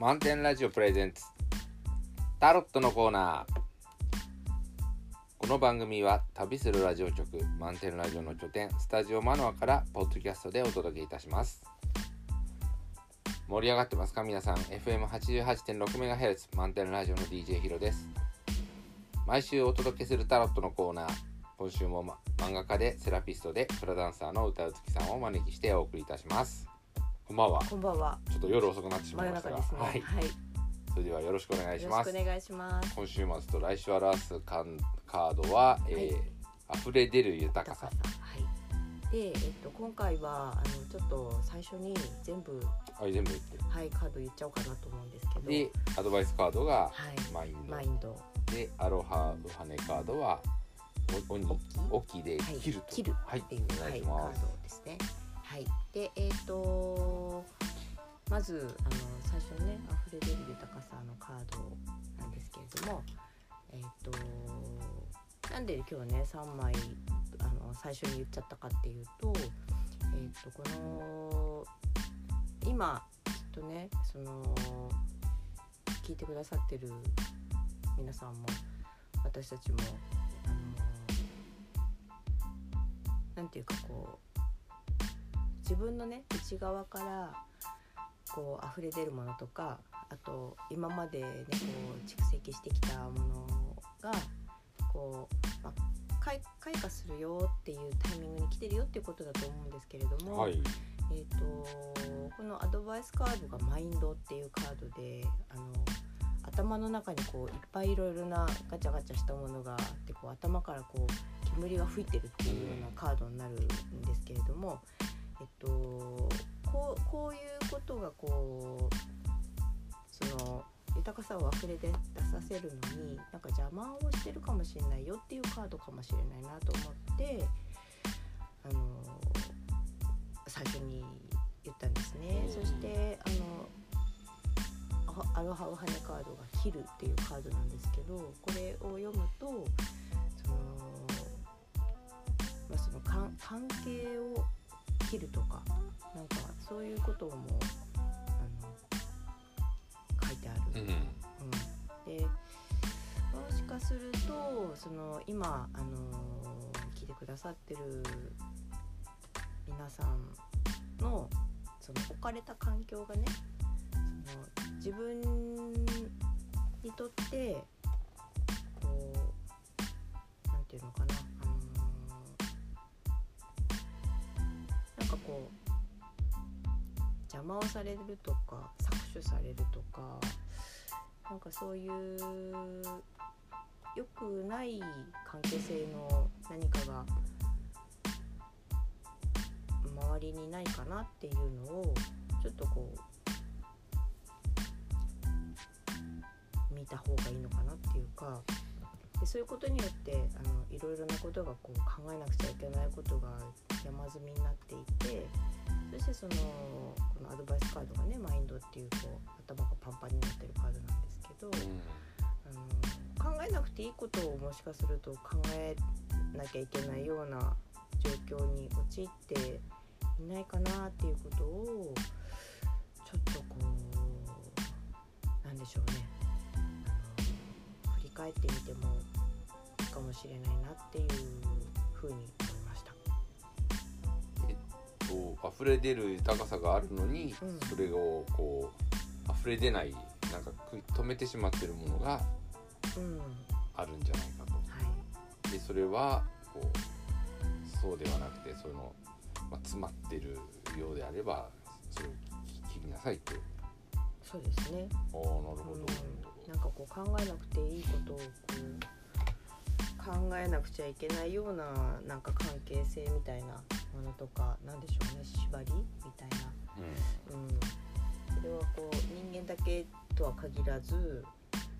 満点ラジオプレゼンツタロットのコーナー。この番組は旅するラジオ局満点ラジオの拠点スタジオマノアからポッドキャストでお届けいたします。盛り上がってますか皆さん。FM88.6MHz 満点ラジオの DJ ヒロです。毎週お届けするタロットのコーナー。今週も、ま、漫画家でセラピストでフラダンサーの歌うつきさんをお招きしてお送りいたします。こんばんはこんばんは。ちょっと夜遅くなってしま真いましたが、夜中ですね。はい、それではよろしくお願いしますよろしくお願いします。今週末と来週表すカンカードは、えー溢れ出る豊かさはい。で、えっと今回はあのちょっと最初に全部あ全部言ってはいカード言っちゃおうかなと思うんですけど。でアドバイスカードがはい。マインド、マインド。でアロハウハネカードはお鬼オオキではい切ると、切るはいっていう、はいい、お願しカーます、ドですね。はい。で、えっ、とまずあの最初にね溢れ出る豊かさのカードなんですけれども、えっ、となんで今日はね3枚あの最初に言っちゃったかっていうと、えっ、とこの今きっとねその聞いてくださってる皆さんも私たちもあのなんていうかこう自分のね内側からこう溢れ出るものとかあと今までねこう蓄積してきたものがこう、まあ、開開花するよっていうタイミングに来てるよっていうことだと思うんですけれども、はい。えー、とこのアドバイスカードがマインドっていうカードであの頭の中にこういっぱいいろいろなガチャガチャしたものがあってこう頭からこう煙が吹いてるっていうようなカードになるんですけれども、えっと、こうこういうことがこうその豊かさを溢れ出させるのになんか邪魔をしてるかもしれないよっていうカードかもしれないなと思ってあの最初に言ったんですね。そしてあのアアロハウハネカードが「切る」っていうカードなんですけどこれを読むとその,、まあ、その関関係を切るとかなんかそういうこともあの書いてある。うんうん、でもしかするとその今、あの聞いてくださってる皆さんのその置かれた環境がねその自分にとってこうなんていうのかな、邪魔をされるとか搾取されるとかなんかそういう良くない関係性の何かが周りにないかなっていうのをちょっとこう見た方がいいのかなっていうかでそういうことによってあのいろいろなことがこう考えなくちゃいけないことが山積みになっていてそしてそのこのアドバイスカードがねマインドっていうこう頭がパンパンになってるカードなんですけど。あの考えなくていいことをもしかすると考えなきゃいけないような状況に陥っていないかなっていうことをちょっとこうなんでしょうね振り返ってみてもいいかもしれないなっていうふうに溢れ出る豊かさがあるのに、うん。それをこう溢れ出ないなんか止めてしまってるものがうん、あるんじゃないかと。はい。でそれはこうそうではなくてその、まあ、詰まってるようであればそれを切りなさいって。そうですね。ああなるほど、うん、なんかこう考えなくていいことをこう考えなくちゃいけないようななんか関係性みたいなものとかなんでしょうね縛りみたいな、うん、それはこう人間だけとは限らず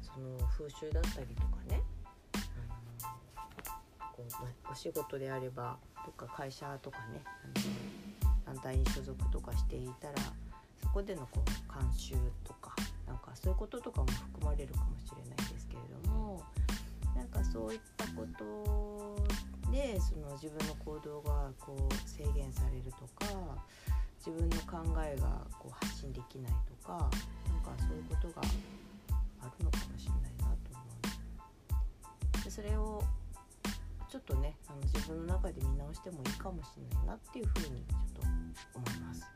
その風習だったりとかね。あのこうまお仕事であればとか会社とかねあの団体に所属とかしていたらそこでのこう慣習とかなんかそういうこととかも含まれるかもしれないですけれどもなんかそういったことでその自分の行動がこう制限されるとか自分の考えがこう発信できないとかなんかそういうことがあるのかもしれないなと思う。でそれをちょっとねあの自分の中で見直してもいいかもしれないなっていうふうにちょっと思います。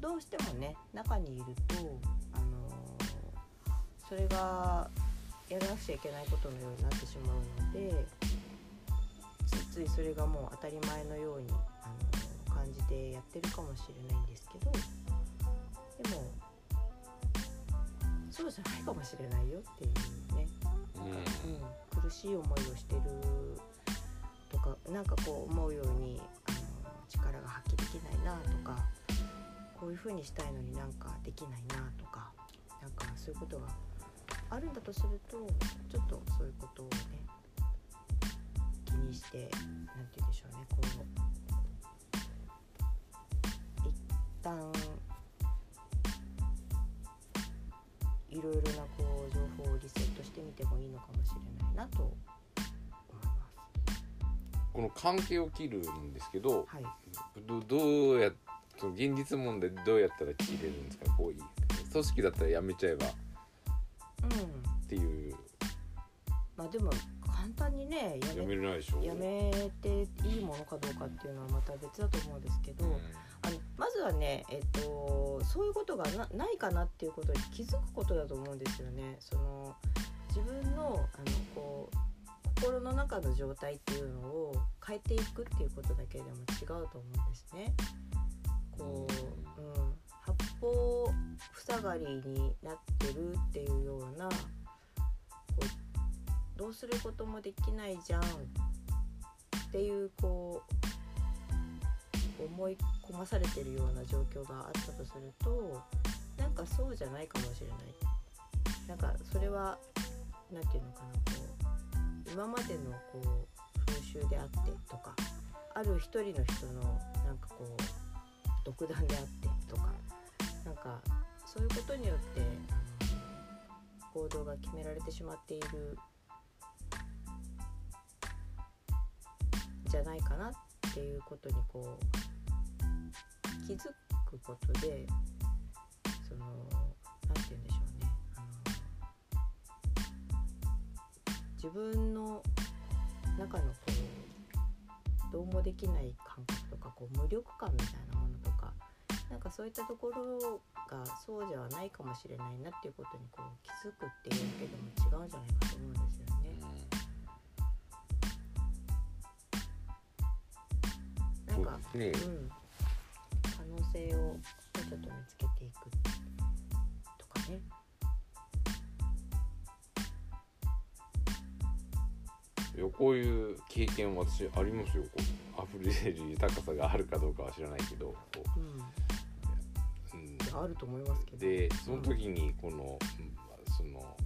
どうしてもね中にいるとあのそれがやらなくちゃいけないことのようになってしまうのでついそれがもう当たり前のようにあの感じてやってるかもしれないんですけどでもそうじゃないかもしれないよっていうね、うん、苦しい思いをしてるとかなんかこう思うようにあの力が発揮できないなとかこういう風にしたいのになんかできないなとかなんかそういうことがあるんだとするとちょっとそういうことをねにして何て言うんでしょうねこう一旦いろいろなこう情報をリセットしてみてもいいのかもしれないなと思います。この関係を切るんですけどはい、どどうやその現実問題どうやったら切れるんですかこういう。組織だったらやめちゃえば。っうん、ていう。まあでも簡単にねややめめれないでしょやめていいものかどうかっていうのはまた別だと思うんですけど、うんあのまずはね、えっと、そういうことがなないかなっていうことに気づくことだと思うんですよね。その自分のあのこう心の中の状態っていうのを変えていくっていうことだけでも違うと思うんですね。こう、うん、八方塞がりになってるっていうようなどうすることもできないじゃんっていうこう思い込まされてるような状況があったとするとなんかそうじゃないかもしれない。なんかそれは何て言うのかなこう今までのこう風習であってとかある一人の人のなんかこう独断であってとかなんかそういうことによって行動が決められてしまっているゃないかなっていうことにこう気づくことでその何て言うんでしょうね。自分の中のこうどうもできない感覚とかこう無力感みたいなものとかなんかそういったところがそうではないかもしれないなっていうことにこう気づくっていうだけでも違うんじゃないかと思うんですようん、可能性をちょっと見つけていくとかね。こういう経験私ありますよ。こう溢れる豊かさがあるかどうかは知らないけどこう。ん、う、うん、あると思いますけど。でその時にこの、うんその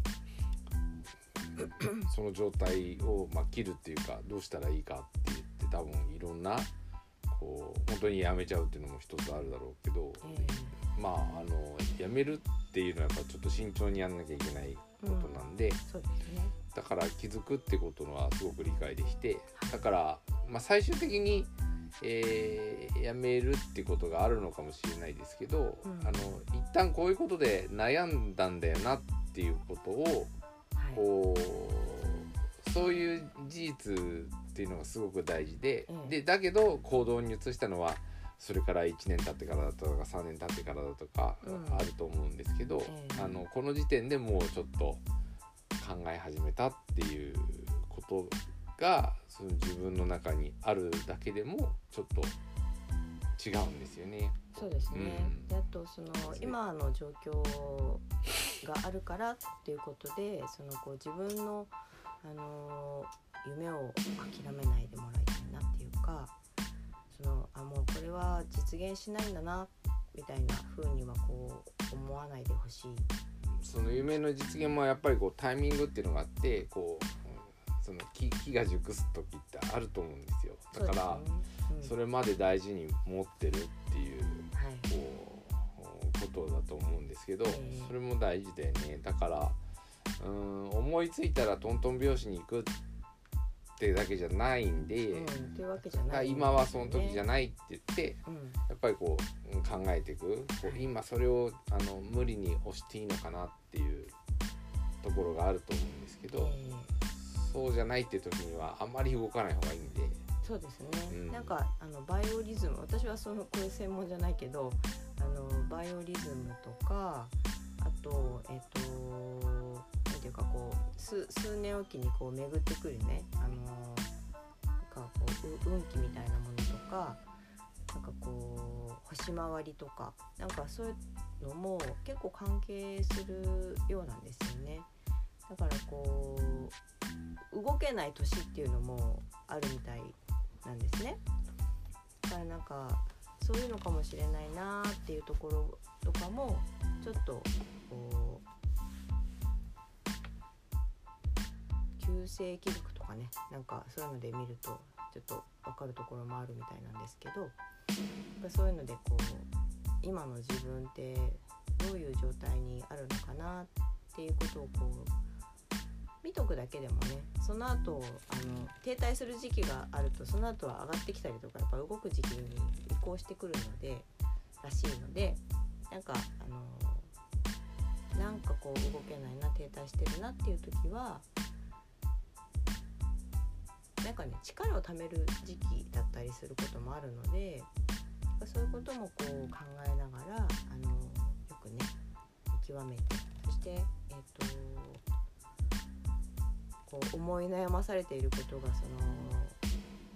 その状態を、まあ、切るっていうかどうしたらいいかって言って多分いろんなこう本当にやめちゃうっていうのも一つあるだろうけど、えまああのやめるっていうのはやっぱちょっと慎重にやんなきゃいけないことなんで、うですね。だから気づくってことのはすごく理解できてだから、まあ、最終的に、えーやめるってことがあるのかもしれないですけど、うんあの一旦こういうことで悩んだんだよなっていうことをはい。こうそういう事実っていうのがすごく大事で、ええでだけど行動に移したのはそれから1年経ってからだとか3年経ってからだとかうん。あると思うんですけど、ええあのこの時点でもうちょっと考え始めたっていうことがその自分の中にあるだけでもちょっと違うんですよね。そうですね。うん。であとその今の状況があるからっていうことでそのこう自分のあの夢を諦めないでもらいたいなっていうかそのあもうこれは実現しないんだなみたいな風にはこう思わないでほしい。その夢の実現もやっぱりこうタイミングっていうのがあってこううんその木木が熟す時ってあると思うんですよ。だからね。うん。それまで大事に持ってるっていうはい。こうことだと思うんですけどええ。それも大事だよね。だからうん思いついたらトントン拍子に行くってだけじゃないんで、今はその時じゃない、って言ってうん、やっぱりこううん考えていく。今それをあの無理に押していいのかなっていうところがあると思うんですけど、えそうじゃないっていう時にはあんまり動かない方がいいんで、ーそうですね、うん。なんかあのバイオリズム私はそのこういう専門じゃないけどあのバイオリズムとかあとえっ、となんていうかこう数年おきにこう巡ってくるねあのなんかこう運気みたいなものとかなんかこう星回りとかなんかそういうのも結構関係するようなんですよね。だからこう動けない年っていうのもあるみたいなんですね。だからなんかそういうのかもしれないなっていうところとかもちょっとこう旧世紀録とかねなんかそういうので見るとちょっと分かるところもあるみたいなんですけどやっぱそういうのでこう今の自分ってどういう状態にあるのかなっていうことをこう見とくだけでもねその後あの停滞する時期があるとその後は上がってきたりとかやっぱ動く時期に移行してくるのでらしいのでなんかあのなんかこう動けないな停滞してるなっていう時はなんかね力を貯める時期だったりすることもあるのでそういうこともこう考えながらあのよくね見極めてそしてえっ、とこう思い悩まされていることがその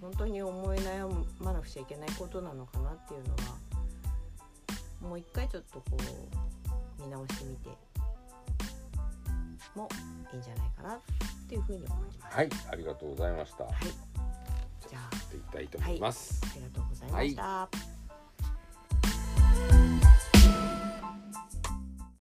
本当に思い悩まなくちゃいけないことなのかなっていうのはもう一回ちょっとこう見直してみてもいいんじゃないかな。っていうふうに思います。はいありがとうございました。はい、じゃあやっていきたいと思います。ありがとうございました。